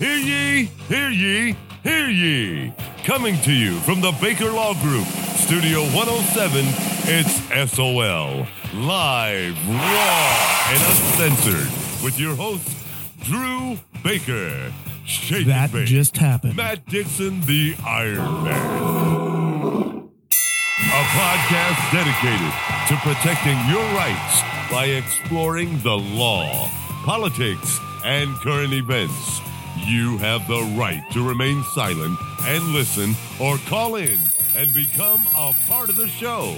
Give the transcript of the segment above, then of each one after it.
Hear ye, hear ye, hear ye. Coming to you from the Baker Law Group, Studio 107, it's SOL. Live, raw, and uncensored. With your host, Drew Baker. Shake That bake. just happened. Matt Dixon, the Iron Man. A podcast dedicated to protecting your rights by exploring the law, politics, and current events. You have the right to remain silent and listen or call in and become a part of the show.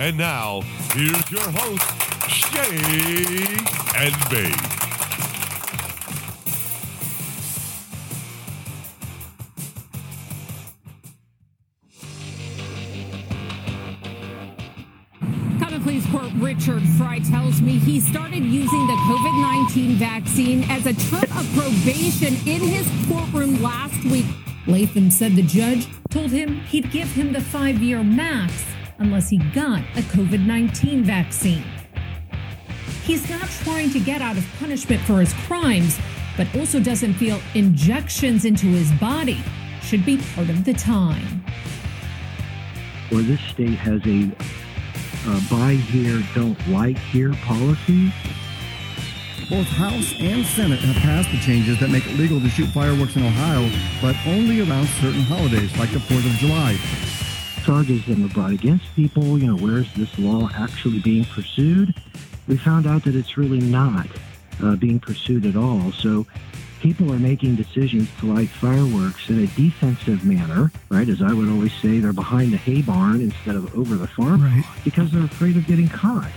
And now, here's your host, Shake and Bake. Richard Frye tells me he started using the COVID 19 vaccine as a term of probation in his courtroom last week. Latham said the judge told him he'd give him the five year max unless he got a COVID 19 vaccine. He's not trying to get out of punishment for his crimes, but also doesn't feel injections into his body should be part of the time. or this state has a uh, buy here, don't like here policy. Both House and Senate have passed the changes that make it legal to shoot fireworks in Ohio, but only around certain holidays like the 4th of July. Charges that were brought against people, you know, where is this law actually being pursued? We found out that it's really not uh, being pursued at all. So people are making decisions to light fireworks in a defensive manner, right? As I would always say, they're behind the hay barn instead of over the farm Right. because they're afraid of getting caught.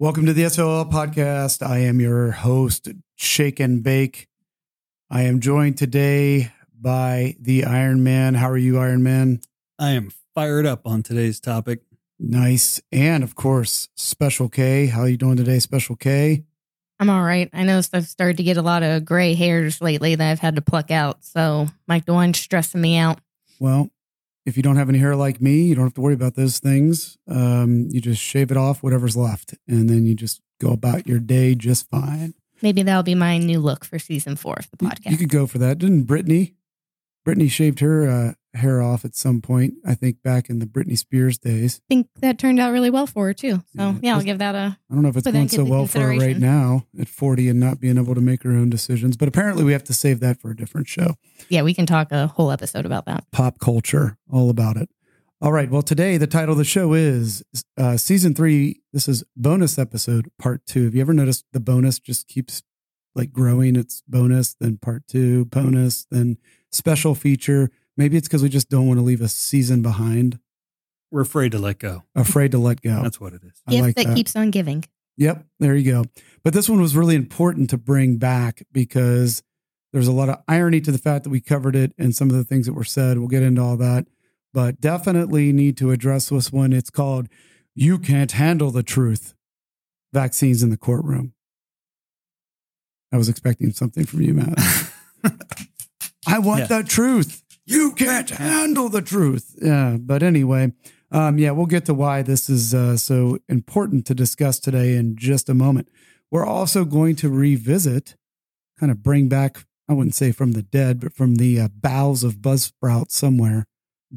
Welcome to the SOL podcast. I am your host, Shake and Bake. I am joined today by the Iron Man. How are you, Iron Man? I am fired up on today's topic. Nice. And of course, Special K. How are you doing today, Special K? I'm all right. I noticed I've started to get a lot of gray hairs lately that I've had to pluck out. So Mike DeWine's stressing me out. Well, if you don't have any hair like me, you don't have to worry about those things. Um, you just shave it off, whatever's left, and then you just go about your day just fine. Maybe that'll be my new look for season four of the You- podcast. You could go for that. Didn't Brittany? Brittany shaved her uh, hair off at some point. I think back in the Britney Spears days. I think that turned out really well for her too. So Yeah. yeah, I'll give that a. I don't know if it's going so well for her right now at 40 and not being able to make her own decisions. But apparently, we have to save that for a different show. Yeah, we can talk a whole episode about that. Pop culture, all about it. All right. Well, today the title of the show is uh, season three. This is bonus episode part two. Have you ever noticed the bonus just keeps like growing? It's bonus, then part two, bonus, then special feature. Maybe it's because we just don't want to leave a season behind. We're afraid to let go. Afraid to let go. That's what it is. I Gift like that, that. keeps on giving. Yep, there you go. But this one was really important to bring back because there's a lot of irony to the fact that we covered it and some of the things that were said. We'll get into all that, but definitely need to address this one. It's called You Can't Handle the Truth Vaccines in the Courtroom. I was expecting something from you, Matt. I want Yeah. the truth. You can't handle the truth. Yeah. But anyway, um, yeah, we'll get to why this is uh, so important to discuss today in just a moment. We're also going to revisit, kind of bring back, I wouldn't say from the dead, but from the uh, bowels of Buzzsprout somewhere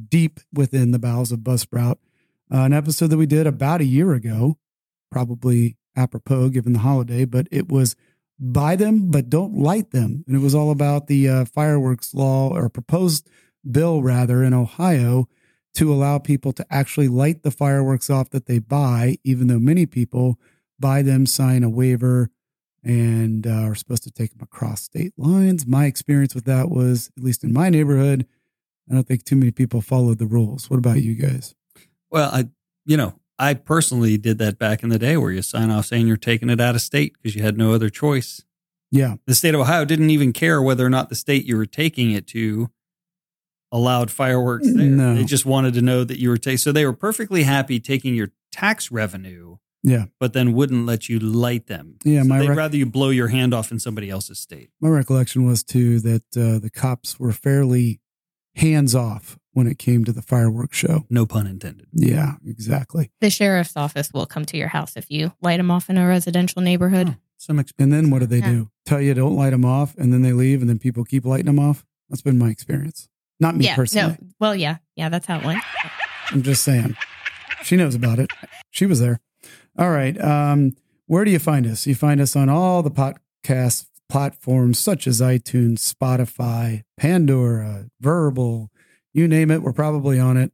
deep within the bowels of Buzzsprout, uh, an episode that we did about a year ago, probably apropos given the holiday, but it was buy them, but don't light them. And it was all about the uh, fireworks law or proposed bill, rather, in Ohio to allow people to actually light the fireworks off that they buy, even though many people buy them, sign a waiver, and uh, are supposed to take them across state lines. My experience with that was, at least in my neighborhood, I don't think too many people followed the rules. What about you guys? Well, I, you know, I personally did that back in the day where you sign off saying you're taking it out of state because you had no other choice. Yeah, The state of Ohio didn't even care whether or not the state you were taking it to allowed fireworks there. No. They just wanted to know that you were taking. So they were perfectly happy taking your tax revenue, yeah, but then wouldn't let you light them. Yeah, So my they'd rec- rather you blow your hand off in somebody else's state. my recollection was too that uh, the cops were fairly hands off when it came to the fireworks show. No pun intended. Yeah, exactly. The sheriff's office will come to your house if you light them off in a residential neighborhood. some experience. And then what do they Yeah. do? Tell you don't light them off, and then they leave, and then people keep lighting them off. That's been my experience. Not me yeah. personally. No. Well, yeah. Yeah. That's how it went. I'm just saying. She knows about it. She was there. All right. Um, where do you find us? You find us on all the podcast platforms such as iTunes, Spotify, Pandora, Verbal, you name it. We're probably on it.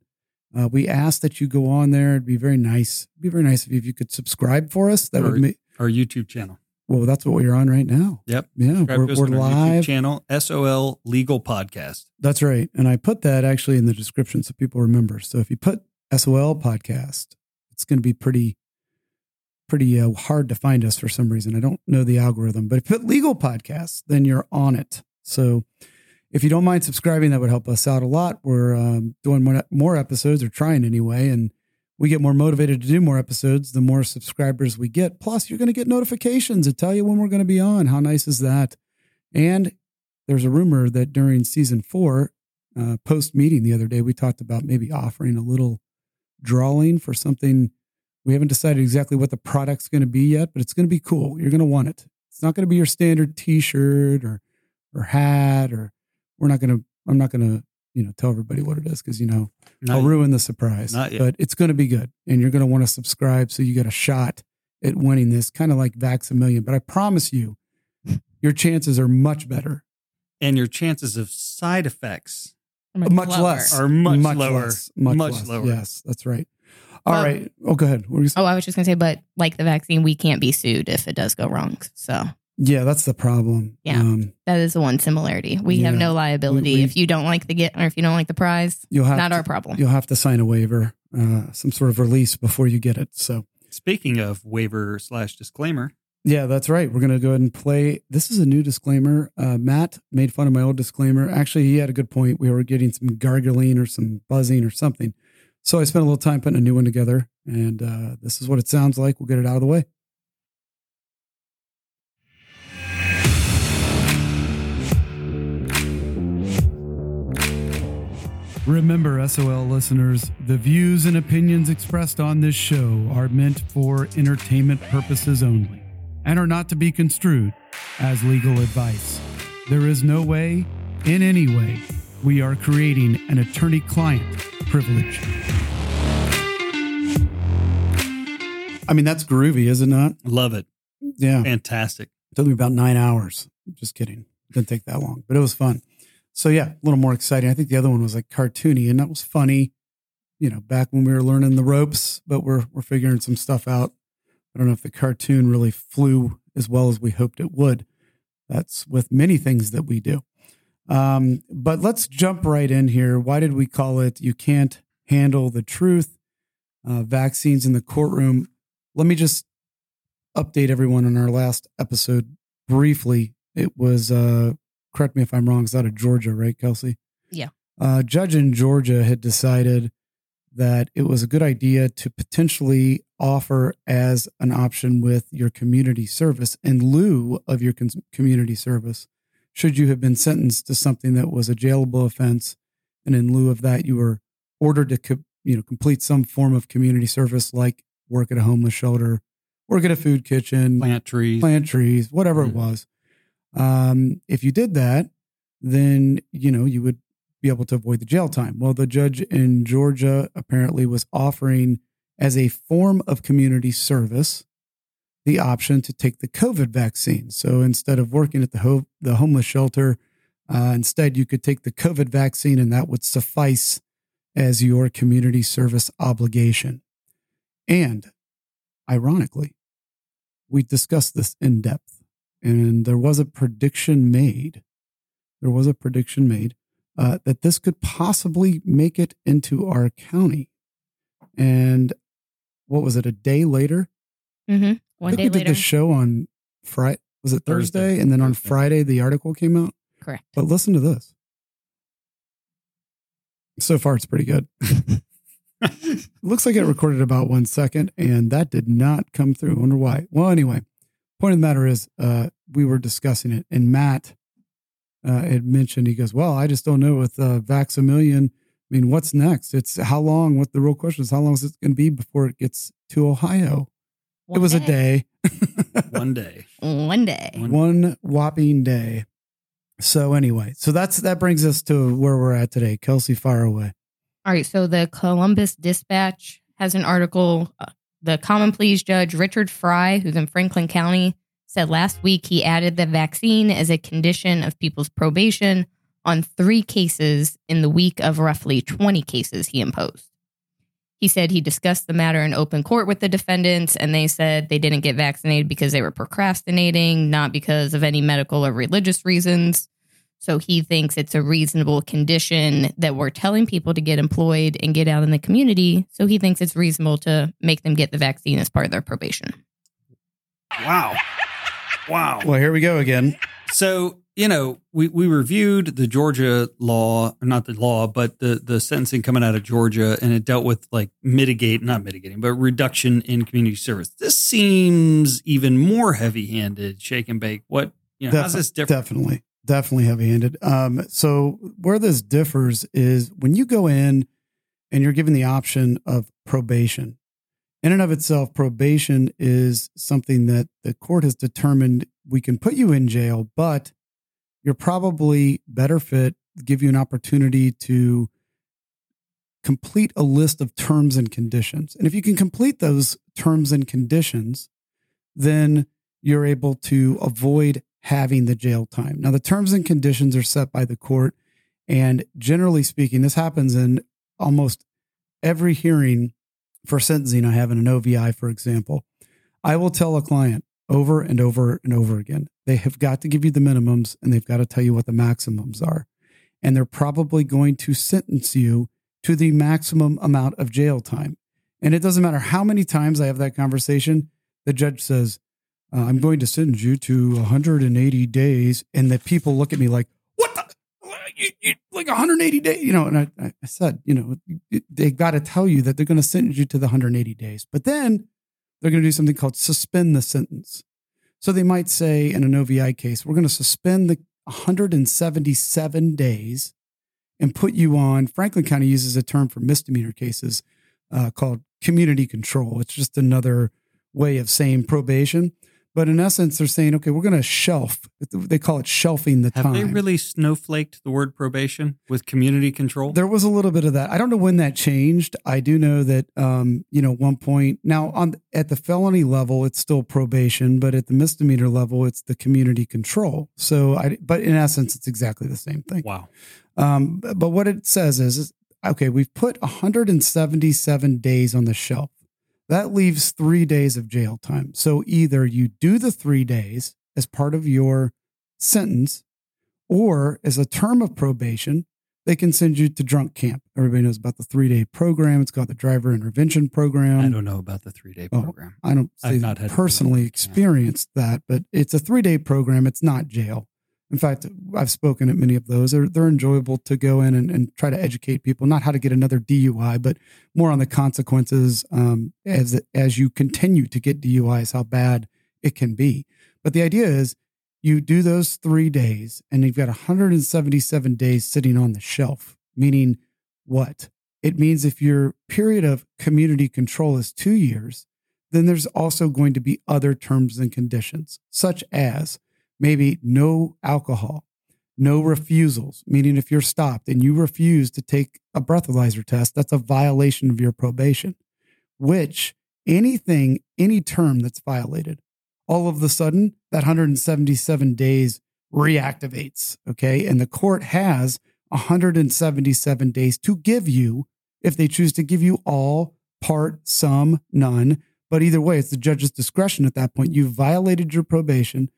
Uh, we ask that you go on there. It'd be very nice. It'd be very nice if you, could subscribe for us. That Or- would make. Our YouTube channel. Well, that's what we're on right now. Yep. Yeah, Subscribe we're, we're live. channel, SOL Legal Podcast. That's right. And I put that actually in the description so people remember. So if you put SOL podcast, it's going to be pretty, pretty uh, hard to find us for some reason. I don't know the algorithm, but if you put legal podcast, then you're on it. So if you don't mind subscribing, that would help us out a lot. We're um, doing more, more episodes or trying anyway. And we get more motivated to do more episodes the more subscribers we get. Plus, you're going to get notifications that tell you when we're going to be on. How nice is that? And there's a rumor that during season four, uh, post meeting the other day, we talked about maybe offering a little drawing for something. We haven't decided exactly what the product's going to be yet, but it's going to be cool. You're going to want it. It's not going to be your standard T-shirt or or hat, or we're not going to. I'm not going to you know tell everybody what it is because you know Not I'll yet. ruin the surprise. Not yet. But it's going to be good, and you're going to want to subscribe so you get a shot at winning this, kind of like Vax a Million. But I promise you, your chances are much better and your chances of side effects much lower. less are much, lower. less, much, Much less. lower. Yes, that's right. All Well- right. Oh, go ahead. What were you saying? Oh, I was just gonna say, but like the vaccine, we can't be sued if it does go wrong. So Yeah, that's the problem. Yeah. Um, that is the one similarity. We have no liability We- we- if you don't like the get or if you don't like the prize. you'll have Not to, our problem. You'll have to sign a waiver, uh, some sort of release before you get it. So Speaking of waiver slash disclaimer, yeah, that's right. We're gonna go ahead and play. This is a new disclaimer. Uh, Matt made fun of my old disclaimer. Actually, he had a good point. We were getting some gargling or some buzzing or something. So I spent a little time putting a new one together, and uh, this is what it sounds like. We'll get it out of the way. Remember, SOL listeners, the views and opinions expressed on this show are meant for entertainment purposes only and are not to be construed as legal advice. There is no way, in any way, we are creating an attorney client privilege. I mean, that's groovy, is it not? love it. Yeah. Fantastic. It took me about nine hours. Just kidding. Didn't take that long, but it was fun. So yeah, a little more exciting. I think the other one was like cartoony, and that was funny. You know, back when we were learning the ropes, but we're we're figuring some stuff out. I don't know if the cartoon really flew as well as we hoped it would. That's with many things that we do. Um, but let's jump right in here. Why did we call it "You Can't Handle the Truth"? Uh, vaccines in the courtroom. Let me just update everyone on our last episode briefly. It was, uh, correct me if I'm wrong, it's out of Georgia, right, Kelsey? Yeah. Uh, judge in Georgia had decided that it was a good idea to potentially offer as an option with your community service in lieu of your con- community service, should you have been sentenced to something that was a jailable offense, and in lieu of that, you were ordered to co- you know complete some form of community service like work at a homeless shelter, work at a food kitchen, Plant trees. plant trees, whatever it Mhm. was. Um, if you did that, then you know you would be able to avoid the jail time. Well, the judge in Georgia apparently was offering as a form of community service the option to take the COVID vaccine. So instead of working at the ho- the homeless shelter, uh, instead you could take the COVID vaccine, and that would suffice as your community service obligation. And ironically, we discussed this in depth, and there was a prediction made. There was a prediction made uh, that this could possibly make it into our county. And what was it? A day later, Mm-hmm. I One think day we did later. the show on Friday. Was it Thursday? Thursday. And then on Thursday. Friday, the article came out. Correct. But listen to this. So far, it's pretty good. Looks like it recorded about one second, and that did not come through. I wonder why. Well, anyway, point of the matter is, uh, we were discussing it, and Matt uh, had mentioned he goes, "Well, I just don't know with uh, Vax-a-Million. I mean, what's next? It's how long? What the real question is? How long is it going to be before it gets to Ohio? it One was a day. day. One day. One day. One whopping day. So anyway, so that's that brings us to where we're at today. Kelsey, fire away. All right. So the Columbus Dispatch has an article. The common pleas judge, Richard Frye, who's in Franklin County, said last week he added the vaccine as a condition of people's probation on three cases in the week of roughly 20 cases he imposed. He said he discussed the matter in open court with the defendants, and they said they didn't get vaccinated because they were procrastinating, not because of any medical or religious reasons. So he thinks it's a reasonable condition that we're telling people to get employed and get out in the community. So he thinks it's reasonable to make them get the vaccine as part of their probation. Wow. Wow. Well, here we go again. So, you know, we, we reviewed the Georgia law, not the law, but the, the sentencing coming out of Georgia, and it dealt with like mitigate, not mitigating, but reduction in community service. This seems even more heavy handed, shake and bake. What, you know, how's Defi- this different? Definitely, definitely heavy handed. Um, so where this differs is when you go in and you're given the option of probation. In and of itself, probation is something that the court has determined we can put you in jail, but you're probably better fit, give you an opportunity to complete a list of terms and conditions. And if you can complete those terms and conditions, then you're able to avoid having the jail time. Now, the terms and conditions are set by the court. And generally speaking, this happens in almost every hearing for sentencing I have in an OVI, for example. I will tell a client over and over and over again they have got to give you the minimums and they've got to tell you what the maximums are. And they're probably going to sentence you to the maximum amount of jail time. And it doesn't matter how many times I have that conversation, the judge says, uh, I'm going to send you to 180 days. And the people look at me like, what the? Like 180 days, you know, and I, I said, you know, they got to tell you that they're going to sentence you to the 180 days, but then they're going to do something called suspend the sentence. So they might say in an OVI case, we're going to suspend the 177 days and put you on. Franklin County uses a term for misdemeanor cases uh, called community control. It's just another way of saying probation. But in essence, they're saying, okay, we're going to shelf. They call it shelving the Have time. they really snowflaked the word probation with community control? There was a little bit of that. I don't know when that changed. I do know that um, you know, one point now on at the felony level, it's still probation, but at the misdemeanor level, it's the community control. So I, but in essence, it's exactly the same thing. wow. Um, but what it says is, is okay, we've put 177 days on the shelf. That leaves three days of jail time. So either you do the three days as part of your sentence, or as a term of probation, they can send you to drunk camp. Everybody knows about the three day program. It's called the driver intervention program. I don't know about the three day Oh, program. I don't I've not personally do that, yeah. experienced that, but it's a three day program. It's not jail. In fact, I've spoken at many of those. They're, they're enjoyable to go in and, and try to educate people, not how to get another DUI, but more on the consequences um, as as you continue to get DUIs, how bad it can be. But the idea is you do those three days and you've got 177 days sitting on the shelf, meaning what? It means if your period of community control is two years, then there's also going to be other terms and conditions, such as maybe no alcohol, no refusals, meaning if you're stopped and you refuse to take a breathalyzer test, that's a violation of your probation, which anything, any term that's violated, all of the sudden that 177 days reactivates. Okay. And the court has 177 days to give you, if they choose to give you all, part, some, none. But either way, it's the judge's discretion at that point. You've violated your probation.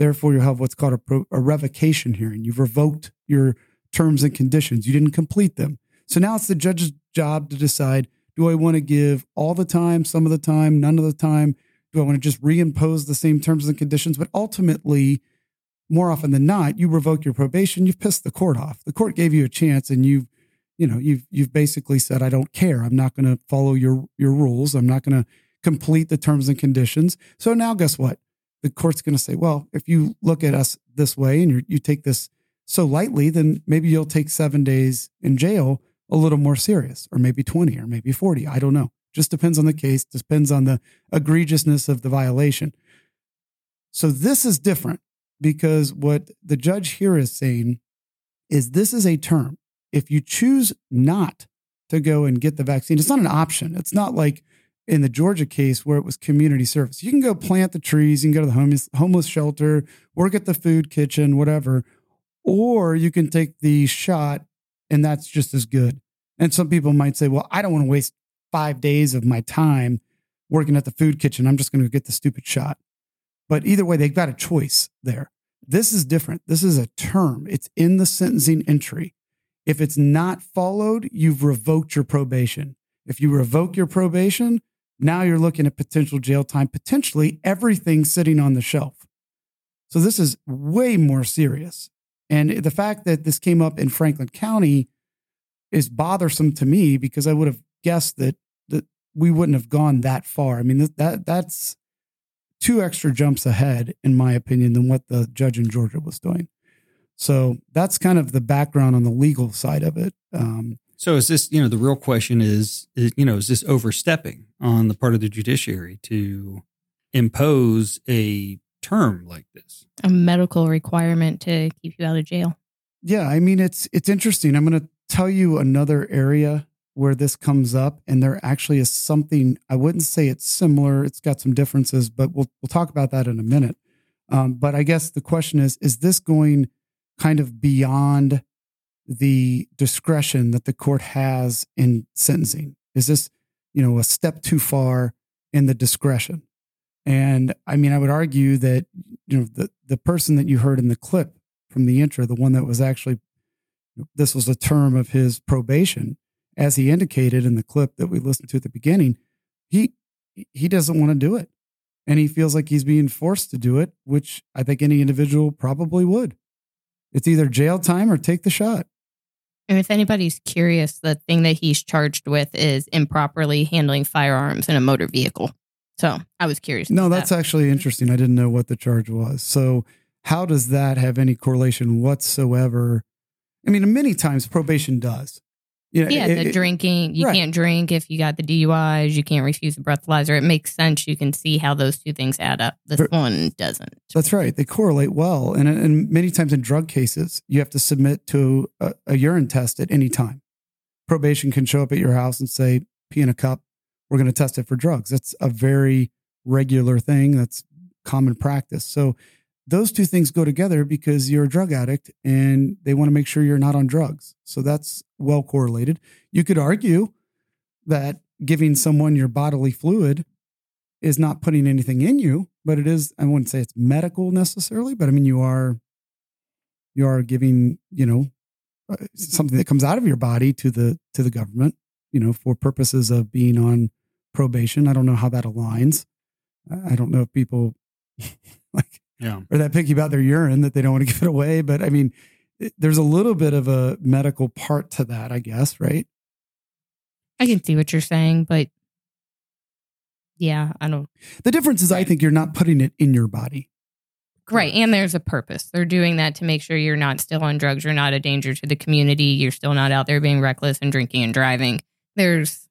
Therefore, you'll have what's called a, pro, a revocation hearing. You've revoked your terms and conditions. You didn't complete them. So now it's the judge's job to decide do I want to give all the time, some of the time, none of the time? Do I want to just reimpose the same terms and conditions? But ultimately, more often than not, you revoke your probation, you've pissed the court off. The court gave you a chance and you've, you know, you've you've basically said, I don't care. I'm not going to follow your your rules. I'm not going to complete the terms and conditions. So now guess what? The court's going to say, well, if you look at us this way and you take this so lightly, then maybe you'll take seven days in jail a little more serious, or maybe 20 or maybe 40. I don't know. Just depends on the case, depends on the egregiousness of the violation. So this is different because what the judge here is saying is this is a term. If you choose not to go and get the vaccine, it's not an option. It's not like in the Georgia case where it was community service. You can go plant the trees, you can go to the homeless, homeless shelter, work at the food kitchen, whatever, or you can take the shot and that's just as good. And some people might say, well, I don't want to waste five days of my time working at the food kitchen. I'm just going to get the stupid shot. But either way, they've got a choice there. This is different. This is a term, it's in the sentencing entry. If it's not followed, you've revoked your probation. If you revoke your probation, now you're looking at potential jail time, potentially everything sitting on the shelf. So this is way more serious. And the fact that this came up in Franklin County is bothersome to me because I would have guessed that that we wouldn't have gone that far. I mean that, that that's two extra jumps ahead in my opinion than what the judge in Georgia was doing. So that's kind of the background on the legal side of it. Um, so is this, you know, the real question is, is, you know, is this overstepping on the part of the judiciary to impose a term like this? A medical requirement to keep you out of jail. Yeah, I mean it's it's interesting. I'm going to tell you another area where this comes up and there actually is something I wouldn't say it's similar, it's got some differences, but we'll we'll talk about that in a minute. Um, but I guess the question is is this going kind of beyond the discretion that the court has in sentencing? Is this, you know, a step too far in the discretion? And I mean, I would argue that, you know, the, the person that you heard in the clip from the intro, the one that was actually, this was a term of his probation, as he indicated in the clip that we listened to at the beginning, he, he doesn't want to do it. And he feels like he's being forced to do it, which I think any individual probably would. It's either jail time or take the shot. And if anybody's curious, the thing that he's charged with is improperly handling firearms in a motor vehicle. So I was curious. No, that's that. actually interesting. I didn't know what the charge was. So how does that have any correlation whatsoever? I mean, many times probation does. You know, yeah, it, the it, drinking. You right. can't drink if you got the DUIs. You can't refuse a breathalyzer. It makes sense. You can see how those two things add up. This one doesn't. That's right. They correlate well. And, and many times in drug cases, you have to submit to a, a urine test at any time. Probation can show up at your house and say, pee in a cup. We're going to test it for drugs. That's a very regular thing. That's common practice. So those two things go together because you're a drug addict and they want to make sure you're not on drugs. So that's well correlated. You could argue that giving someone your bodily fluid is not putting anything in you, but it is, I wouldn't say it's medical necessarily, but I mean, you are, you are giving, you know, uh, something that comes out of your body to the, to the government, you know, for purposes of being on probation. I don't know how that aligns. I don't know if people like yeah. or that picky about their urine that they don't want to give it away. But I mean, it, there's a little bit of a medical part to that, I guess, right? I can see what you're saying, but yeah, I don't. The difference is, I think you're not putting it in your body. Right. And there's a purpose. They're doing that to make sure you're not still on drugs. You're not a danger to the community. You're still not out there being reckless and drinking and driving. There's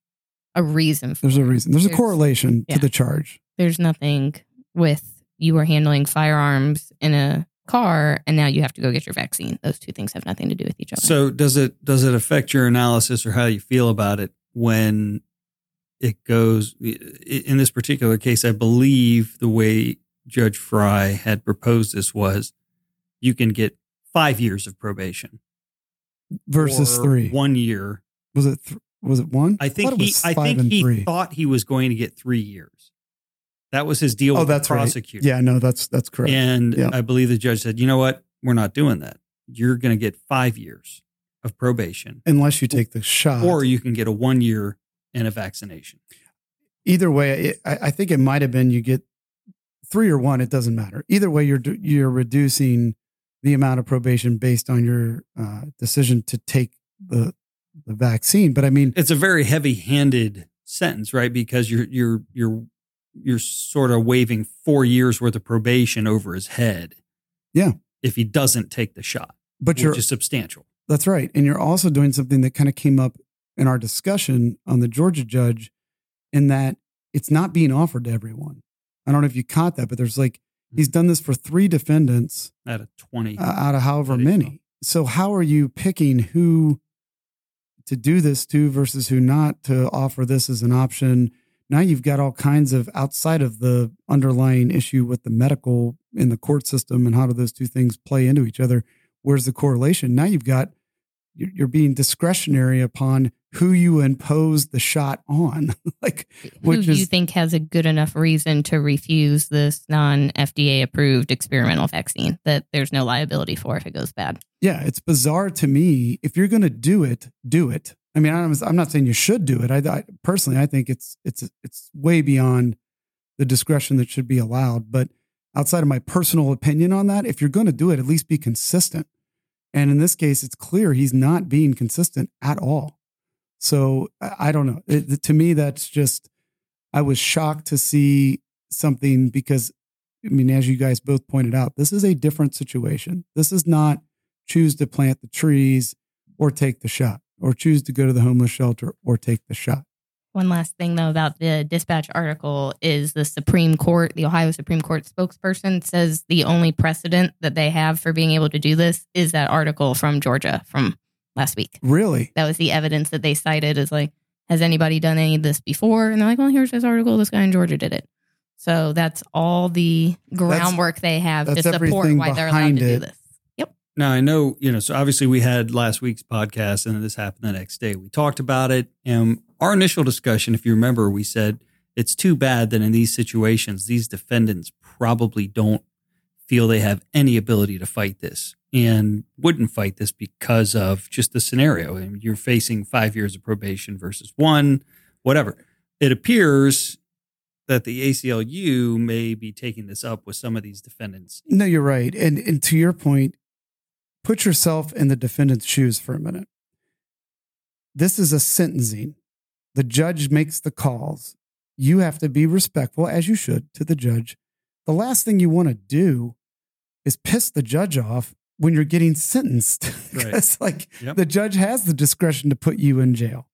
a reason. there's a reason. There's, there's a correlation yeah. to the charge. There's nothing with you were handling firearms in a car and now you have to go get your vaccine. Those two things have nothing to do with each other. So does it does it affect your analysis or how you feel about it when it goes in this particular case I believe the way Judge Frye had proposed this was you can get 5 years of probation versus 3. 1 year. Was it th- was it 1? I think I he I think he three. thought he was going to get 3 years. That was his deal oh, with that's the prosecutor. Right. Yeah, no, that's that's correct. And yeah. I believe the judge said, "You know what? We're not doing that. You're going to get 5 years of probation unless you take the shot or you can get a 1 year and a vaccination." Either way, it, I, I think it might have been you get 3 or 1, it doesn't matter. Either way you're you're reducing the amount of probation based on your uh, decision to take the the vaccine. But I mean, it's a very heavy-handed sentence, right? Because you're you're you're you're sort of waving four years worth of probation over his head. Yeah. If he doesn't take the shot, but you're just substantial. That's right. And you're also doing something that kind of came up in our discussion on the Georgia judge in that it's not being offered to everyone. I don't know if you caught that, but there's like, He's done this for three defendants Out of 20. uh, out of however is many. So how are you picking who to do this to versus who not to offer this as an option? Now you've got all kinds of outside of the underlying issue with the medical in the court system and how do those two things play into each other? Where's the correlation? Now you've got you're being discretionary upon who you impose the shot on, like Who which do you think has a good enough reason to refuse this non FDA approved experimental vaccine that there's no liability for if it goes bad? yeah, it's bizarre to me. If you're going to do it, do it. I mean, I'm, not saying you should do it. I, I personally, I think it's it's it's way beyond the discretion that should be allowed. But outside of my personal opinion on that, if you're going to do it, at least be consistent. And in this case, it's clear he's not being consistent at all. So I I don't know. It, to me, that's just I was shocked to see something because I mean, as you guys both pointed out, this is a different situation. This is not choose to plant the trees or take the shot, or choose to go to the homeless shelter or take the shot. One last thing, though, about the dispatch article is the Supreme Court, the Ohio Supreme Court spokesperson says the only precedent that they have for being able to do this is that article from Georgia from last week. Really? That was the evidence that they cited as like, has anybody done any of this before? And they're like, well, here's this article. This guy in Georgia did it. So that's all the groundwork they have to support why they're allowed to do this. Now I know, you know, so obviously we had last week's podcast and then this happened the next day. We talked about it and our initial discussion, if you remember, we said it's too bad that in these situations, these defendants probably don't feel they have any ability to fight this and wouldn't fight this because of just the scenario. I mean, you're facing five years of probation versus one, whatever. It appears that the ACLU may be taking this up with some of these defendants. No, you're right. And, and to your point, put yourself in the defendant's shoes for a minute. This is a sentencing. The judge makes the calls. You have to be respectful, as you should, to the judge. The last thing you want to do is piss the judge off when you're getting sentenced. Right. because, like, Yep. the judge has the discretion to put you in jail.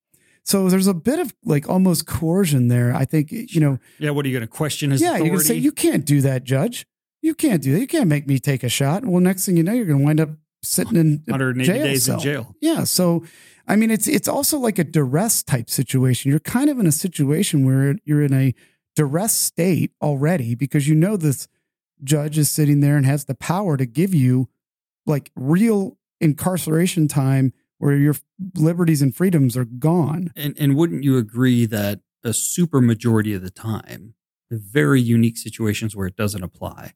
So there's a bit of like almost coercion there. I think, you know, Yeah, what are you going to question his yeah, authority? you're gonna say you can't do that, judge. You can't do that. You can't make me take a shot. Well, next thing you know, you're gonna wind up sitting in 180 jail days cell. in jail. Yeah. So, I mean, it's it's also like a duress type situation. You're kind of in a situation where you're in a duress state already because you know this judge is sitting there and has the power to give you like real incarceration time where your liberties and freedoms are gone. And and wouldn't you agree that a super majority of the time, the very unique situations where it doesn't apply,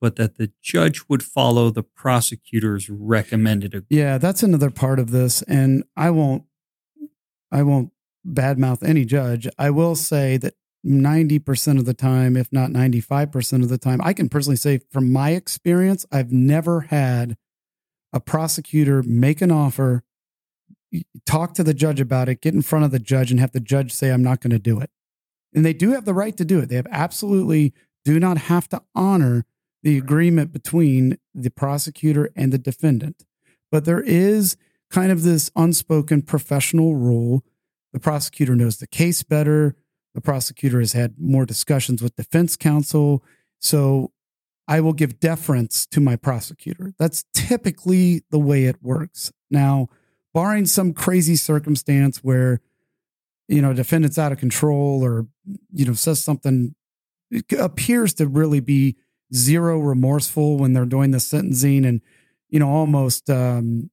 but that the judge would follow the prosecutor's recommended ag- Yeah, that's another part of this, and I won't, I won't badmouth any judge. I will say that ninety percent of the time, if not ninety-five percent of the time, I can personally say from my experience, I've never had a prosecutor make an offer, talk to the judge about it, get in front of the judge, and have the judge say, "I'm not going to do it." And they do have the right to do it. They have absolutely do not have to honor the agreement between the prosecutor and the defendant. But there is kind of this unspoken professional rule. The prosecutor knows the case better. The prosecutor has had more discussions with defense counsel. So I will give deference to my prosecutor. That's typically the way it works. Now, barring some crazy circumstance where, you know, defendant's out of control or, you know, says something, appears to really be zero remorseful when they're doing the sentencing and, you know, almost um,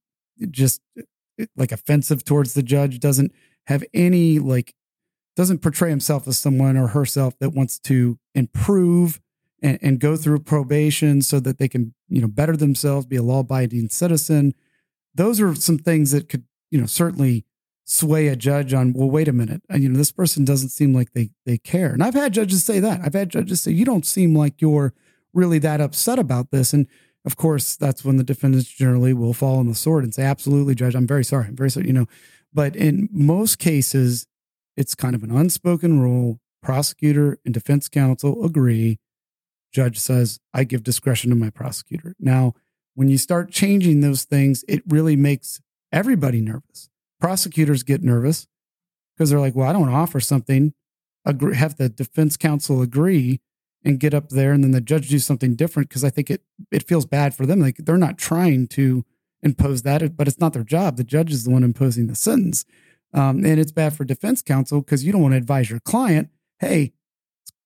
just like offensive towards the judge, doesn't have any like, doesn't portray himself as someone or herself that wants to improve and, and go through probation so that they can, you know, better themselves, be a law abiding citizen. Those are some things that could, you know, certainly sway a judge on, well, wait a minute. And, you know, this person doesn't seem like they they care. And I've had judges say that. I've had judges say, you don't seem like you're really that upset about this. And of course, that's when the defendants generally will fall on the sword and say, absolutely, judge, I'm very sorry. I'm very sorry, you know. But in most cases, it's kind of an unspoken rule. Prosecutor and defense counsel agree. Judge says, I give discretion to my prosecutor. Now, when you start changing those things, it really makes everybody nervous. Prosecutors get nervous because they're like, well, I don't want to offer something, have the defense counsel agree, and get up there and then the judge do something different because I think it it feels bad for them. Like they're not trying to impose that, but it's not their job. The judge is the one imposing the sentence. Um, and it's bad for defense counsel because you don't want to advise your client, hey,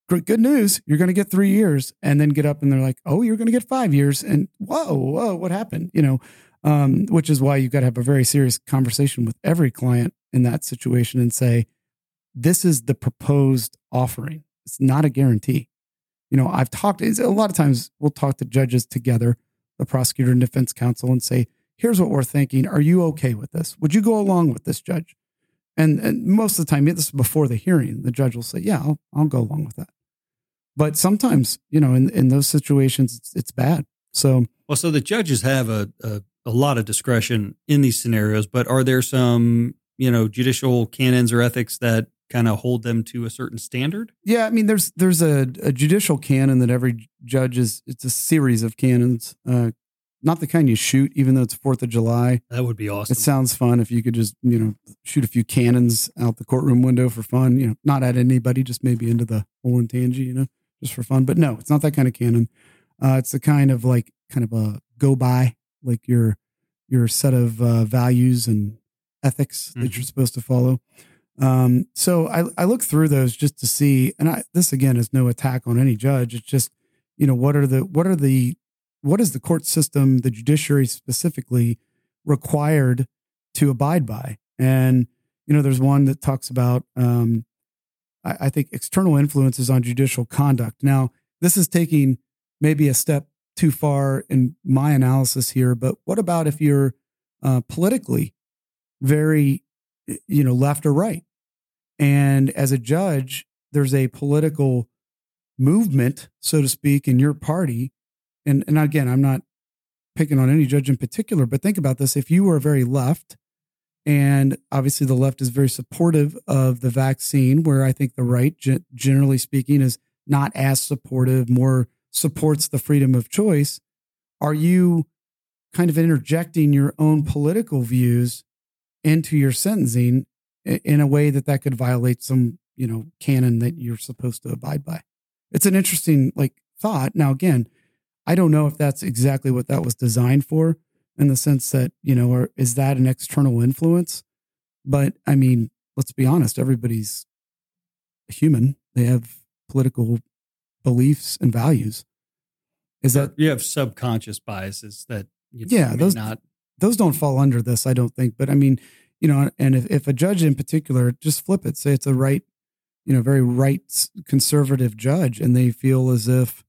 good news, you're going to get three years, and then get up and they're like, oh, you're going to get five years, and whoa, whoa, what happened? You know, um, which is why you've got to have a very serious conversation with every client in that situation and say, this is the proposed offering. It's not a guarantee. You know, I've talked a lot of times. We'll talk to judges together, the prosecutor and defense counsel, and say, here's what we're thinking. Are you okay with this? Would you go along with this, judge? And, and most of the time, this is before the hearing, the judge will say, yeah, I'll, I'll go along with that. But sometimes, you know, in, in those situations, it's, it's bad. So, well, so the judges have a, a, a lot of discretion in these scenarios, but are there some, you know, judicial canons or ethics that kind of hold them to a certain standard? Yeah, I mean, there's there's a, a judicial canon that every judge is. It's a series of canons. Uh, not the kind you shoot, even though it's Fourth of July. That would be awesome. It sounds fun if you could just, you know, shoot a few cannons out the courtroom window for fun. You know, not at anybody, just maybe into the Olentangy, you know, just for fun. But no, it's not that kind of cannon. Uh, it's the kind of like kind of a go by, like your your set of uh, values and ethics mm-hmm. that you're supposed to follow. Um, so I, I look through those just to see, and I, this again is no attack on any judge. It's just, you know, what are the what are the what is the court system, the judiciary specifically, required to abide by? And you know, there's one that talks about, um, I, I think, external influences on judicial conduct. Now, this is taking maybe a step too far in my analysis here, but what about if you're uh, politically very, you know, left or right? And as a judge, there's a political movement, so to speak, in your party and and again, I'm not picking on any judge in particular, but think about this: if you were very left, and obviously the left is very supportive of the vaccine, where I think the right, generally speaking, is not as supportive, more supports the freedom of choice. Are you kind of interjecting your own political views into your sentencing in a way that that could violate some you know canon that you're supposed to abide by? It's an interesting like thought. Now again I don't know if that's exactly what that was designed for in the sense that, you know, or is that an external influence? But I mean, let's be honest, everybody's human. They have political beliefs and values. Is that you have subconscious biases that yeah, those not those don't fall under this, I don't think. But I mean, you know, and if, if a judge in particular, just flip it, say it's a right, you know, very right conservative judge, and they feel as if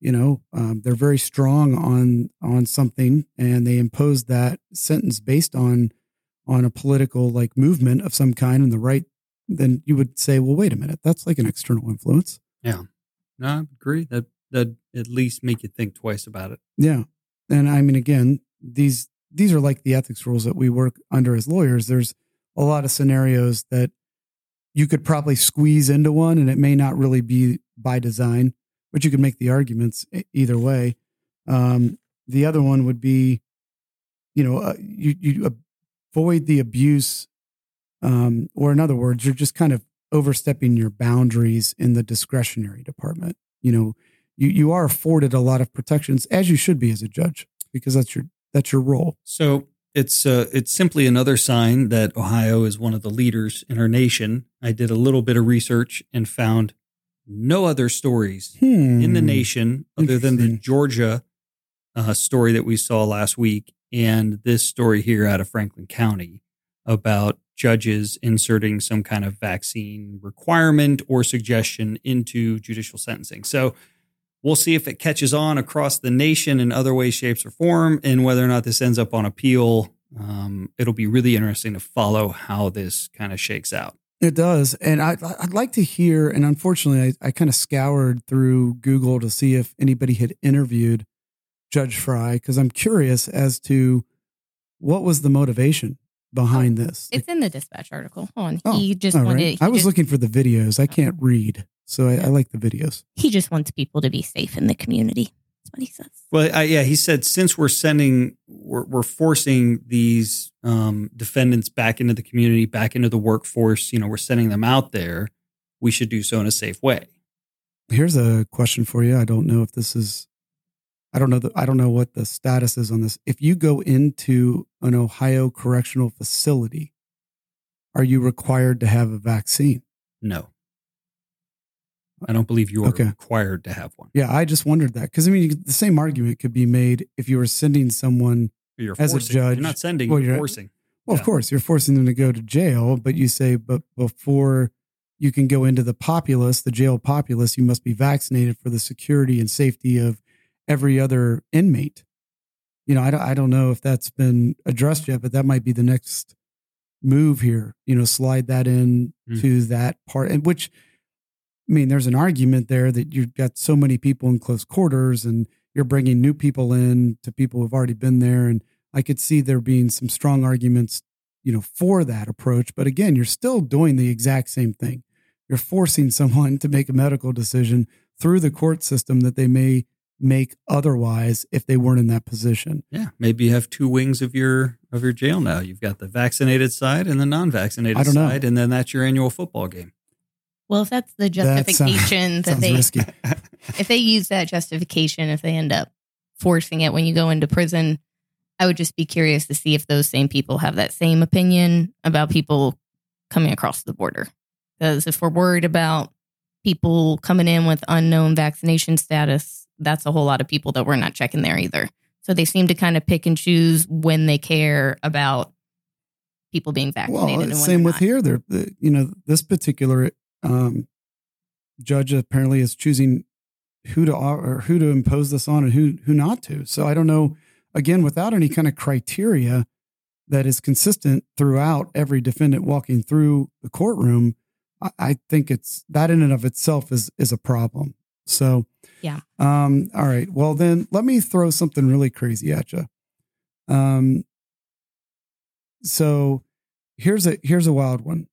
you know um, they're very strong on on something and they impose that sentence based on on a political like movement of some kind in the right then you would say well wait a minute that's like an external influence. Yeah. No i agree. That that at least make you think twice about it. Yeah. And i mean again these these are like the ethics rules that we work under as lawyers there's a lot of scenarios that you could probably squeeze into one and it may not really be by design but you could make the arguments either way. Um, the other one would be, you know, uh, you, you avoid the abuse, um, or in other words, you're just kind of overstepping your boundaries in the discretionary department. You know, you, you are afforded a lot of protections as you should be as a judge because that's your that's your role. So it's uh, it's simply another sign that Ohio is one of the leaders in our nation. I did a little bit of research and found no other stories hmm. in the nation other than the Georgia uh, story that we saw last week and this story here out of Franklin County about judges inserting some kind of vaccine requirement or suggestion into judicial sentencing. So we'll see if it catches on across the nation in other ways, shapes, or form, and whether or not this ends up on appeal. Um, it'll be really interesting to follow how this kind of shakes out. It does. And I, I'd like to hear, and unfortunately, I, I kind of scoured through Google to see if anybody had interviewed Judge Frye because I'm curious as to what was the motivation behind oh, this. It's in the dispatch article. Hold on. Oh, he just wanted. Right. He I was just, looking for the videos. I can't read, so I, I like the videos. He just wants people to be safe in the community. That's what he says. Well, I, yeah, he said since we're sending, we're, we're forcing these um, defendants back into the community, back into the workforce. You know, we're sending them out there. We should do so in a safe way. Here's a question for you. I don't know if this is I don't know the, I don't know what the status is on this. If you go into an Ohio correctional facility, are you required to have a vaccine? No. I don't believe you are Okay. required to have one. Yeah, I just wondered that because I mean, could- the same argument could be made if you were sending someone. You're As a judge- you're not sending. well, you're you're- forcing. Well, Yeah. of course, you're forcing them to go to jail, but you say, but before you can go into the populace, the jail populace, you must be vaccinated for the security and safety of every other inmate. You know, I don't, I don't know if that's been addressed yet, but that might be the next move here. You know, slide that in Mm. to that part, and which, I mean, there's an argument there that you've got so many people in close quarters, and you're bringing new people in to people who've already been there, and I could see there being some strong arguments, you know, for that approach. But again, you're still doing the exact same thing. You're forcing someone to make a medical decision through the court system that they may make otherwise if they weren't in that position. Yeah, maybe you have two wings of your of your jail now. You've got the vaccinated side and the non-vaccinated don't know. side, and then that's your annual football game. Well, if that's the That sounds- justification that Sounds they risky. if they use that justification, if they end up forcing it when you go into prison, I would just be curious to see if those same people have that same opinion about people coming across the border. Because if we're worried about people coming in with unknown vaccination status, that's a whole lot of people that we're not checking there either. So they seem to kind of pick and choose when they care about people being vaccinated. Well, and when same with not. here. There, the- you know, this particular um, judge apparently is choosing who to or who to impose this on and who who not to. So I don't know. Again, without any kind of criteria that is consistent throughout every defendant walking through the courtroom, I, I think it's that in and of itself is is a problem. So Yeah. Um. All right. Well, then let me throw something really crazy at you. Um. So here's a here's a wild one.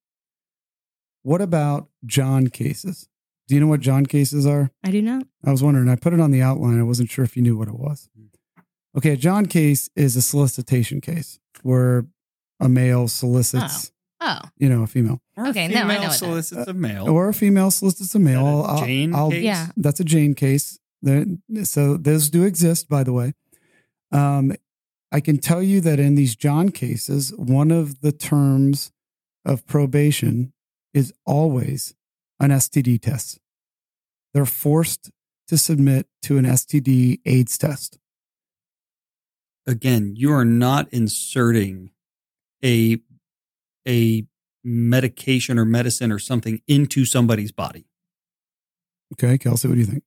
What about John cases? Do you know what John cases are? I do not. I was wondering. I put it on the outline. I wasn't sure if you knew what it was. Okay, a John case is a solicitation case where a male solicits, Oh, you know, a female, Or Okay, a no, I know female what that solicits a male. or a female solicits a male. Is that a I'll- I'll- Jane I'll- case? Yeah. That's a Jane case. There, so those do exist, by the way. Um, I can tell you that in these John cases, one of the terms of probation is always an STD test. They're forced to submit to an STD AIDS test. Again, you are not inserting a a medication or medicine or something into somebody's body. Okay, Kelsey, what do you think?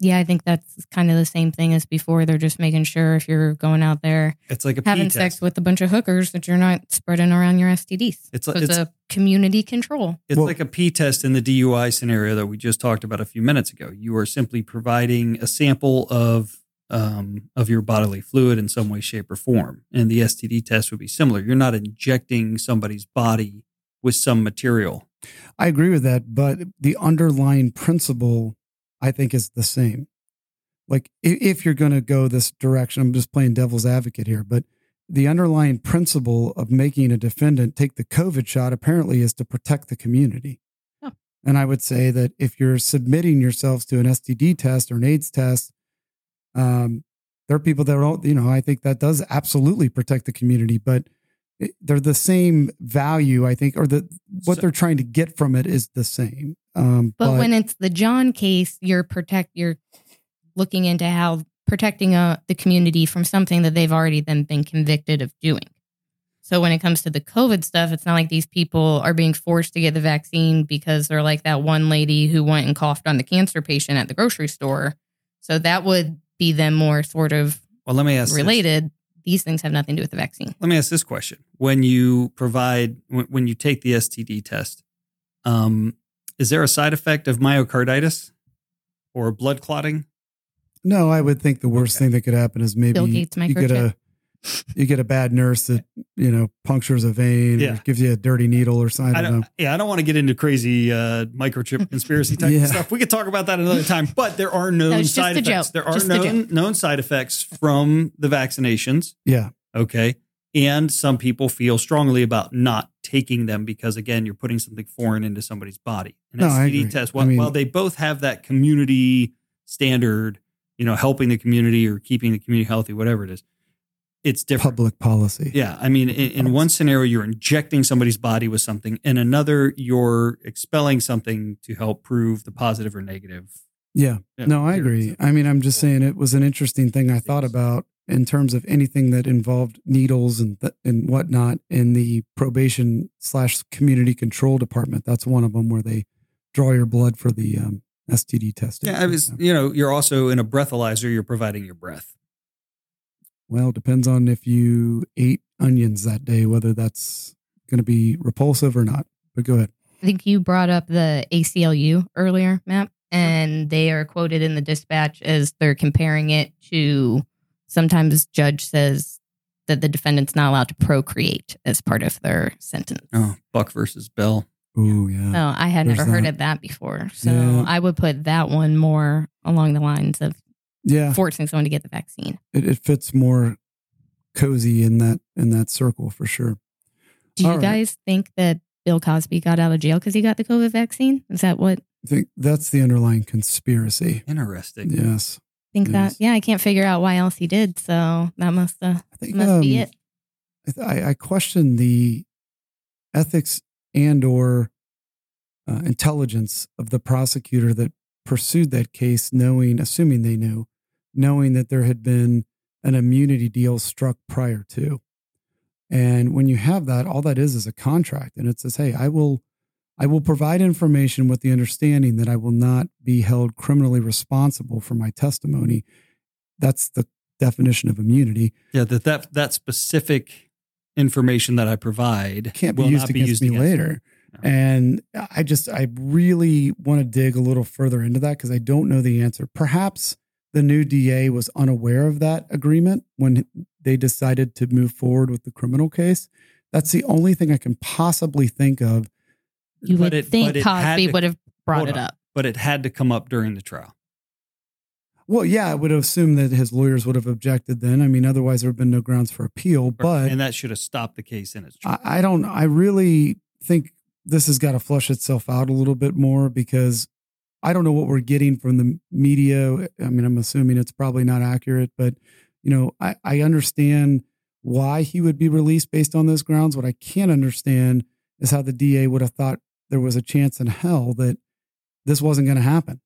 Yeah. I think that's kind of the same thing as before. They're just making sure if you're going out there It's like a having sex with a bunch of hookers that you're not spreading around your STDs. It's So it's, it's- a community control. It's Well- like a P test in the DUI scenario that we just talked about a few minutes ago. You are simply providing a sample of um, of your bodily fluid in some way, shape, or form, and the STD test would be similar. You're not injecting somebody's body with some material. I agree with that, but the underlying principle, I think, is the same. Like, if you're going to go this direction, I'm just playing devil's advocate here, but the underlying principle of making a defendant take the COVID shot apparently is to protect the community. Oh. And I would say that if you're submitting yourselves to an STD test or an AIDS test, um, there are people that don't, you know, I think that does absolutely protect the community, but they're the same value, I think, or the what So- they're trying to get from it is the same. Um, But, when it's the John case, you're protect you're looking into how protecting uh, the community from something that they've already then been convicted of doing. So when it comes to the COVID stuff, it's not like these people are being forced to get the vaccine because they're like that one lady who went and coughed on the cancer patient at the grocery store. So that would be them more sort of Well, let me ask this. related. These things have nothing to do with the vaccine. Let me ask this question: When you provide, when, when you take the STD test, um, is there a side effect of myocarditis or blood clotting? no, I would think the worst Okay. thing that could happen is maybe Bill Gates you get a you get a bad nurse that you know punctures a vein Yeah. or gives you a dirty needle or something. I I don't, don't, know. yeah, I don't want to get into crazy uh, microchip conspiracy type Yeah. of stuff. We could talk about that another time. But there are known No, side effects. joke. There are Just a known known side effects from the vaccinations. Yeah, Okay, And some people feel strongly about not taking them because, again, you're putting something foreign into somebody's body. An No, I STD agree. test, I while, mean- while they both have that community standard, you know, helping the community or keeping the community healthy, whatever it is, it's different. Public policy. Yeah, I mean, in, in one scenario, you're injecting somebody's body with something, in another, you're expelling something to help prove the positive or negative. Yeah. Yeah, No, I agree. I mean, I'm just saying it was an interesting thing I thought about in terms of anything that involved needles and th- and whatnot in the probation slash community control department. That's one of them where they draw your blood for the um, STD testing. Yeah, I was, you know, you're also in a breathalyzer, you're providing your breath. Well, it depends on if you ate onions that day, whether that's going to be repulsive or not. But go ahead. I think you brought up the ACLU earlier, Matt, and they are quoted in the dispatch as they're comparing it to sometimes judge says that the defendant's not allowed to procreate as part of their sentence. Oh, Buck versus Bell. Oh, yeah. So I had There's never heard that. of that before. So Yeah. I would put that one more along the lines of Yeah. forcing someone to get the vaccine. It, it fits more cozy in that in that circle for sure. Do you All right. guys think that Bill Cosby got out of jail because he got the COVID vaccine? Is that what I think that's the underlying conspiracy. Interesting. Yes. Think that? Yeah, I can't figure out why else he did. So that must uh, think must be um, it. I, th- I, I question the ethics and or uh, intelligence of the prosecutor that pursued that case, knowing, assuming they knew, knowing that there had been an immunity deal struck prior to. And when you have that, all that is is a contract, and it says, "Hey, I will, I will provide information with the understanding that I will not be held criminally responsible for my testimony." That's the definition of immunity. Yeah, that that that specific information that I provide can't be used against me later. No. And I just, I really want to dig a little further into that because I don't know the answer. Perhaps the new DA was unaware of that agreement when they decided to move forward with the criminal case. That's the only thing I can possibly think of. You would it- think but it had Cosby to- would have brought hold it on. up. But it had to come up during the trial. Well, yeah, I would assume that his lawyers would have objected then. I mean, otherwise there would have been no grounds for appeal. But and that should have stopped the case in its tracks. I, I don't. I really think this has got to flush itself out a little bit more because I don't know what we're getting from the media. I mean, I'm assuming it's probably not accurate, but you know, I, I understand why he would be released based on those grounds. What I can't understand is how the DA would have thought there was a chance in hell that this wasn't going to happen.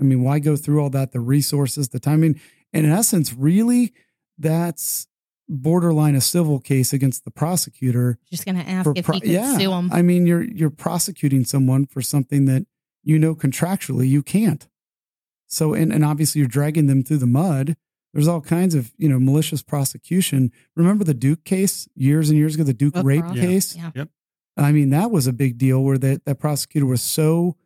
I mean, why go through all that? The resources, the timing. And in essence, really, that's borderline a civil case against the prosecutor Just gonna ask for if pro- he could yeah. sue him. I mean, you're you're prosecuting someone for something that you know contractually you can't. So and and obviously you're dragging them through the mud. There's all kinds of you know malicious prosecution. Remember the Duke case years and years ago, the Duke Book rape Ross. case. Yeah. I mean, that was a big deal where that that prosecutor was so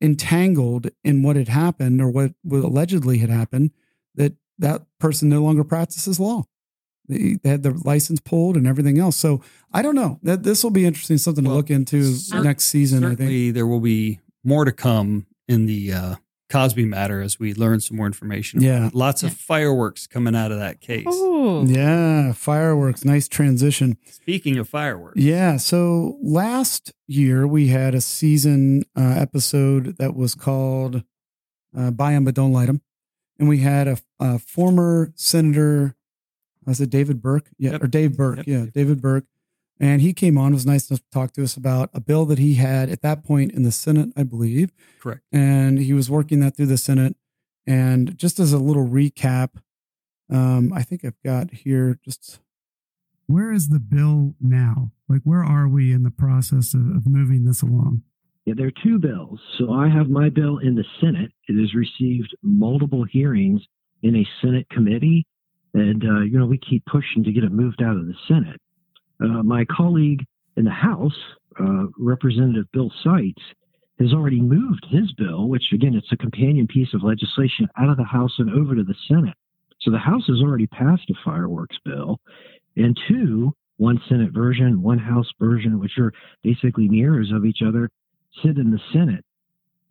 entangled in what had happened or what, what allegedly had happened that that person no longer practices law. They, they had their license pulled and everything else. So I don't know. That this will be interesting, something to look into next season. I think. There will be more to come in the uh, Cosby matter as we learn some more information. Yeah. lots of Yeah. fireworks coming out of that case. Ooh. Yeah, fireworks. Nice transition. Speaking of fireworks, Yeah. So last year we had a season uh, episode that was called uh, "Buy 'Em But Don't Light 'Em," and we had a, a former senator. Was it David Burke? Yeah, Yep. or Dave Burke? Yep. Yeah, David Burke. And he came on. It was nice enough to talk to us about a bill that he had at that point in the Senate, I believe. correct. and he was working that through the Senate. And just as a little recap, um, I think I've got here just where is the bill now? Like, where are we in the process of, of moving this along? Yeah, there are two bills. So I have my bill in the Senate. It has received multiple hearings in a Senate committee. And, uh, you know, we keep pushing to get it moved out of the Senate. Uh, my colleague in the House, uh, Representative Bill Seitz, has already moved his bill, which again, it's a companion piece of legislation out of the House and over to the Senate. So the House has already passed a fireworks bill. And two, one Senate version, one House version, which are basically mirrors of each other, sit in the Senate.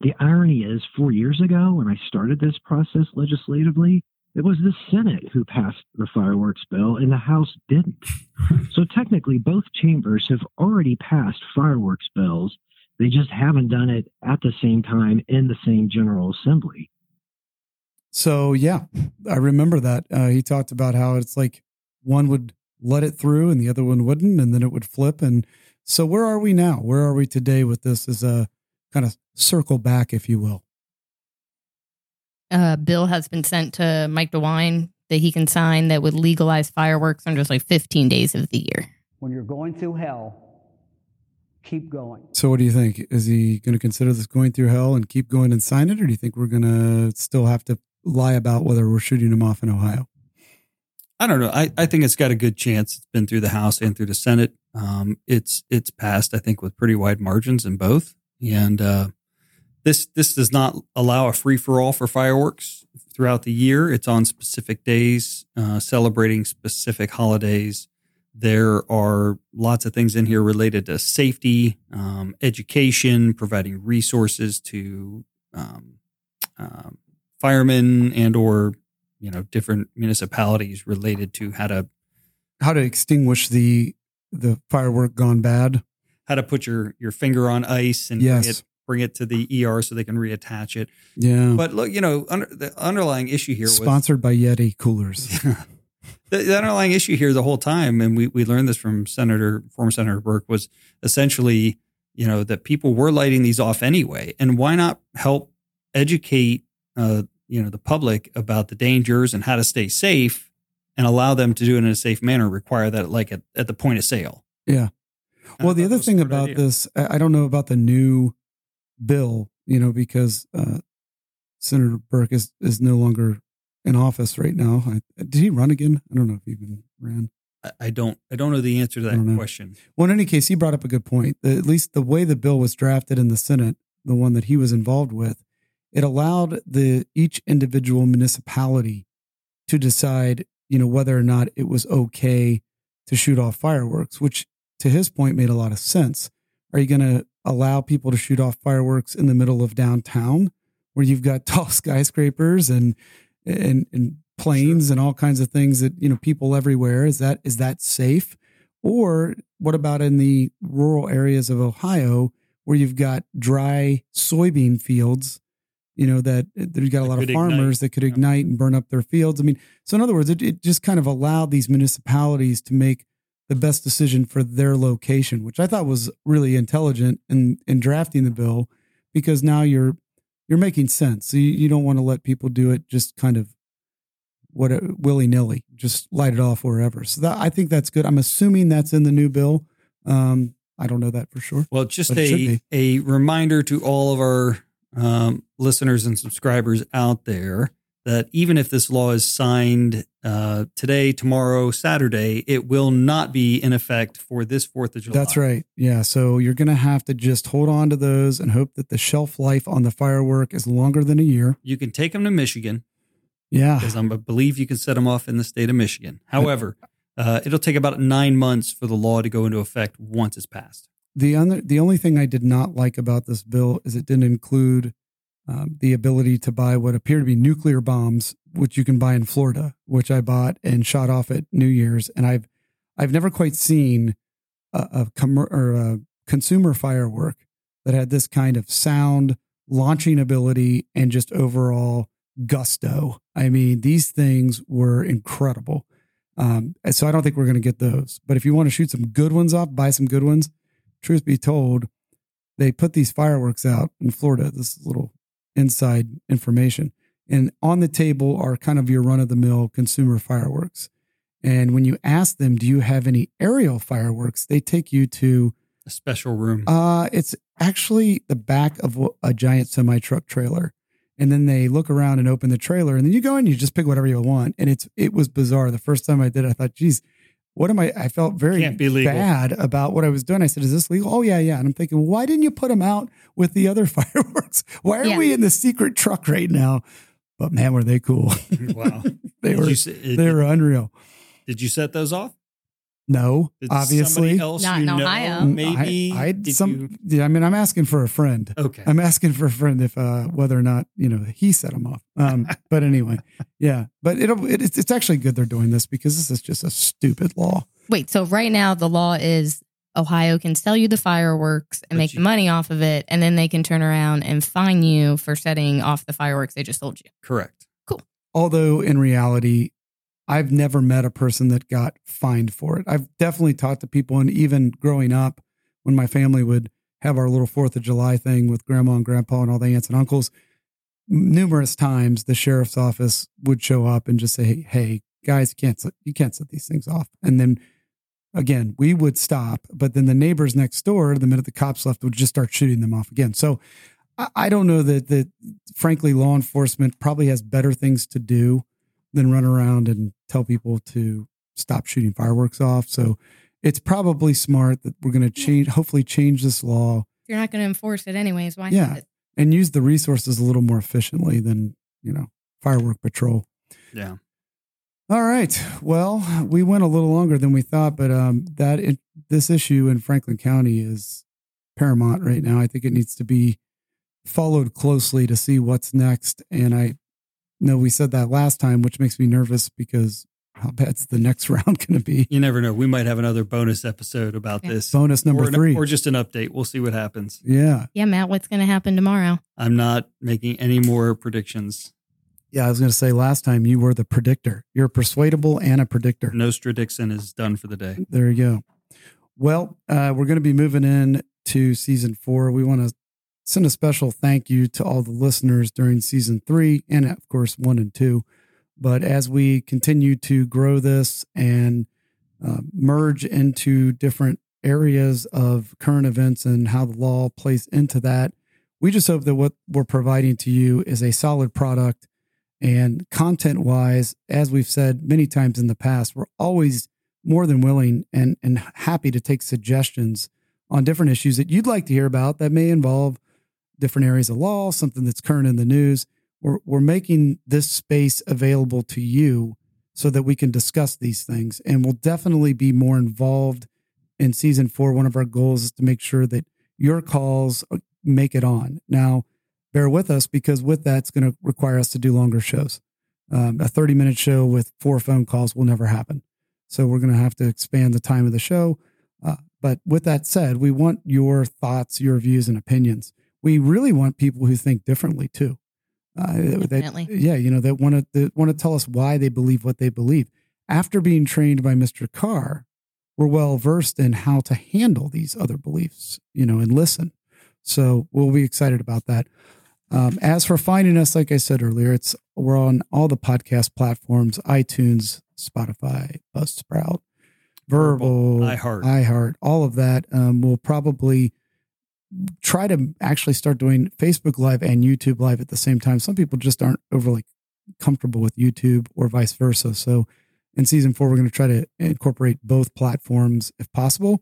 The irony is, four years ago, when I started this process legislatively, It was the Senate who passed the fireworks bill and the House didn't. so technically, both chambers have already passed fireworks bills. They just haven't done it at the same time in the same General Assembly. So, yeah, I remember that. Uh, he talked about how it's like one would let it through and the other one wouldn't, and then it would flip. And so, where are we now? Where are we today with this as a kind of circle back, if you will? Uh, bill has been sent to Mike DeWine that he can sign that would legalize fireworks on just like 15 days of the year. When you're going through hell, keep going. So, what do you think? Is he going to consider this going through hell and keep going and sign it, or do you think we're going to still have to lie about whether we're shooting him off in Ohio? I don't know. I, I think it's got a good chance. It's been through the House and through the Senate. Um, it's it's passed, I think, with pretty wide margins in both. And uh, this this does not allow a free for all for fireworks throughout the year. It's on specific days, uh, celebrating specific holidays. There are lots of things in here related to safety, um, education, providing resources to um, um, firemen and or you know different municipalities related to how to how to extinguish the the firework gone bad. how to put your your finger on ice and Yes. it bring it to the ER so they can reattach it. Yeah. But look, you know, under, the underlying issue here was Sponsored by Yeti coolers. the, the underlying issue here the whole time, and we we learned this from Senator former Senator Burke was essentially, you know, that people were lighting these off anyway, and why not help educate, uh, you know, the public about the dangers and how to stay safe, and allow them to do it in a safe manner. Require that like at, at the point of sale. Yeah. Well, the other was thing about idea. this, I don't know about the new bill, you know, because uh, Senator Burke is, is no longer in office right now. I, did he run again? I don't know if he even ran. I, I don't I don't know the answer to that question. Well, in any case, he brought up a good point. At least the way the bill was drafted in the Senate, the one that he was involved with, it allowed the each individual municipality to decide, you know, whether or not it was okay to shoot off fireworks, which to his point made a lot of sense. Are you going to allow people to shoot off fireworks in the middle of downtown where you've got tall skyscrapers and and, and planes and all kinds of things that, you know, people everywhere? Is that is that safe? Or what about in the rural areas of Ohio where you've got dry soybean fields, you know, that, you've got a lot of farmers ignite. that could Yeah. ignite and burn up their fields. I mean, so in other words, it, it just kind of allowed these municipalities to make the best decision for their location, which I thought was really intelligent in, in drafting the bill because now you're you're making sense. So you, you don't want to let people do it just kind of what willy nilly, just light it off wherever. So that I think that's good. I'm assuming that's in the new bill. Um, I don't know that for sure. Well, just But it should a, a reminder to all of our um, listeners and subscribers out there that even if this law is signed uh, today, tomorrow, Saturday, it will not be in effect for this 4th of July. That's right. Yeah. So you're going to have to just hold on to those and hope that the shelf life on the firework is longer than a year. You can take them to Michigan Yeah. because I believe you can set them off in the state of Michigan. However, uh, it'll take about nine months for the law to go into effect once it's passed. The other, the only thing I did not like about this bill is it didn't include um, the ability to buy what appear to be nuclear bombs, which you can buy in Florida, which I bought and shot off at New Year's, and I've I've never quite seen a, a, or a consumer firework that had this kind of sound, launching ability, and just overall gusto. I mean, these things were incredible. Um, so I don't think we're going to get those. But if you want to shoot some good ones off, buy some good ones. Truth be told, they put these fireworks out in Florida. This little inside information. And on the table are kind of your run of the mill consumer fireworks. And when you ask them, do you have any aerial fireworks? They take you to, A special room. uh, it's actually the back of a giant semi truck trailer. And then they look around and open the trailer, and then you go in, you just pick whatever you want. And it's it was bizarre. The first time I did, it, I thought, geez, what am I? I felt very Can't be legal. bad about what I was doing. I said, "Is this legal?" Oh yeah, yeah. And I'm thinking, why didn't you put them out with the other fireworks? Why are Yeah. we in the secret truck right now? But man, were they cool? wow. they Did were you, se- uh, they were unreal. did you set those off? No, Did obviously. somebody else Not you in know, Ohio. Maybe. I, I Did some. you- Yeah, I mean, I'm asking for a friend. okay. I'm asking for a friend if uh, whether or not you know he set him off. Um, but anyway, yeah. But it'll it, it's it's actually good they're doing this because this is just a stupid law. Wait, so right now the law is Ohio can sell you the fireworks and But make you- the money off of it, and then they can turn around and fine you for setting off the fireworks they just sold you. Correct. Cool. Although in reality, I've never met a person that got fined for it. I've definitely talked to people, and even growing up, when my family would have our little Fourth of July thing with grandma and grandpa and all the aunts and uncles, numerous times the sheriff's office would show up and just say, "Hey, guys, you can't set- you can't set these things off," and then. Again, we would stop, but then the neighbors next door, the minute the cops left, would just start shooting them off again. So I, I don't know that that frankly law enforcement probably has better things to do than run around and tell people to stop shooting fireworks off. So it's probably smart that we're going to change, hopefully change this law you're not going to enforce it anyways, why Yeah. have and use the resources a little more efficiently than, you know, firework patrol. Yeah. All right. Well, we went a little longer than we thought, but um, that it, this issue in Franklin County is paramount right now. I think it needs to be followed closely to see what's next. And I know we said that last time, which makes me nervous because how bad's the next round going to be? You never know. We might have another bonus episode about Yeah. this. Bonus number or, an- three. or just an update. We'll see what happens. yeah. Yeah, Matt, what's going to happen tomorrow? I'm not making any more predictions. Yeah. I was going to say last time you were the predictor. You're persuadable and a predictor. Nostra Dixon is done for the day. There you go. Well, uh, we're going to be moving in to season four. We want to send a special thank you to all the listeners during season three and, of course, one and two. But as we continue to grow this and uh, merge into different areas of current events and how the law plays into that, we just hope that what we're providing to you is a solid product. And content wise, as we've said many times in the past, we're always more than willing and, and happy to take suggestions on different issues that you'd like to hear about that may involve different areas of law, something that's current in the news. We're, we're making this space available to you so that we can discuss these things. And we'll definitely be more involved in season four. One of our goals is to make sure that your calls uh, make it on. Now, bear with us because with that, it's going to require us to do longer shows. Um, a 30 minute show with four phone calls will never happen. So we're going to have to expand the time of the show. Uh, but with that said, we want your thoughts, your views, and opinions. We really want people who think differently too. Uh, that- Definitely. yeah, you know, that want to that want to tell us why they believe what they believe. After being trained by Mr. Carr, we're well versed in how to handle these other beliefs, you know, and listen. So we'll be excited about that. Um, as for finding us, like I said earlier, it's we're on all the podcast platforms: iTunes, Spotify, Buzzsprout, Verbal, iHeart. iHeart, all of that. Um, we'll probably try to actually start doing Facebook Live and YouTube Live at the same time. Some people just aren't overly comfortable with YouTube or vice versa. So in season four, we're going to try to incorporate both platforms if possible.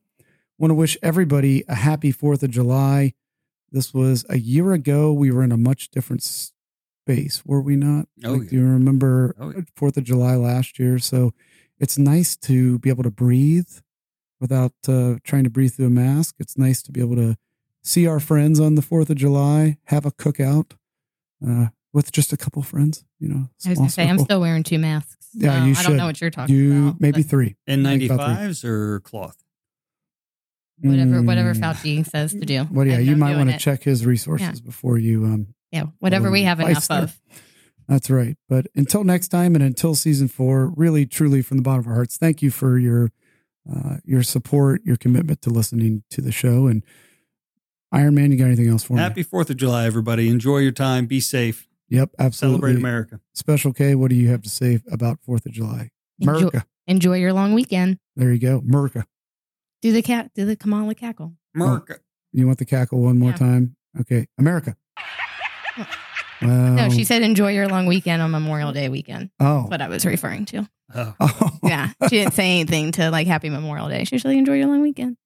Want to wish everybody a happy 4th of July. This was a year ago. We were in a much different space, were we not? Oh, Like, yeah. Do you remember Oh, yeah. 4th of July last year? So it's nice to be able to breathe without uh, trying to breathe through a mask. It's nice to be able to see our friends on the 4th of July, have a cookout uh, with just a couple friends, you know. I was going to say, I'm still wearing two masks. Yeah, so you I should. don't know what you're talking you about. maybe three. N95s or cloth? Whatever, whatever Mm. Fauci says to do. Well, yeah, And you I'm might want to check his resources before you. Um, Yeah, whatever we have enough there. of. that's right. But until next time, and until season four, really, truly, from the bottom of our hearts, thank you for your uh, your support, your commitment to listening to the show. And Iron Man, you got anything else for me? Happy 4th of July, everybody. Enjoy your time. Be safe. Yep, absolutely. Celebrate America. Special K, what do you have to say about Fourth of July? Enjoy- America. Enjoy your long weekend. There you go, America. Do the cat, do the Kamala cackle. America. Oh, you want the cackle one more Yeah. time? Okay, America. Well, No, she said enjoy your long weekend on Memorial Day weekend. Oh, What I was referring to. Oh. oh. Yeah, she didn't say anything to like Happy Memorial Day. She was like enjoy your long weekend.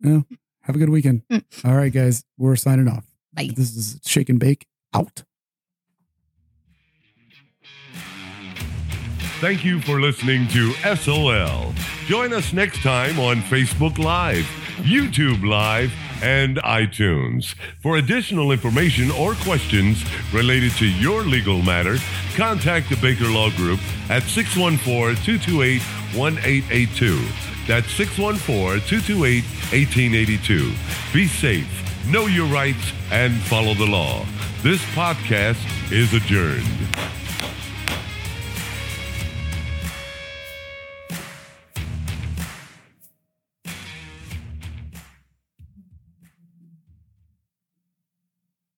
Have a good weekend. Mm. All right, guys, we're signing off. Bye. This is Shake and Bake out. Thank you for listening to SOL. Join us next time on Facebook Live, YouTube Live, and iTunes. For additional information or questions related to your legal matter, contact the Baker Law Group at 614 228 1882. That's 614 228 1882. Be safe, know your rights, and follow the law. This podcast is adjourned.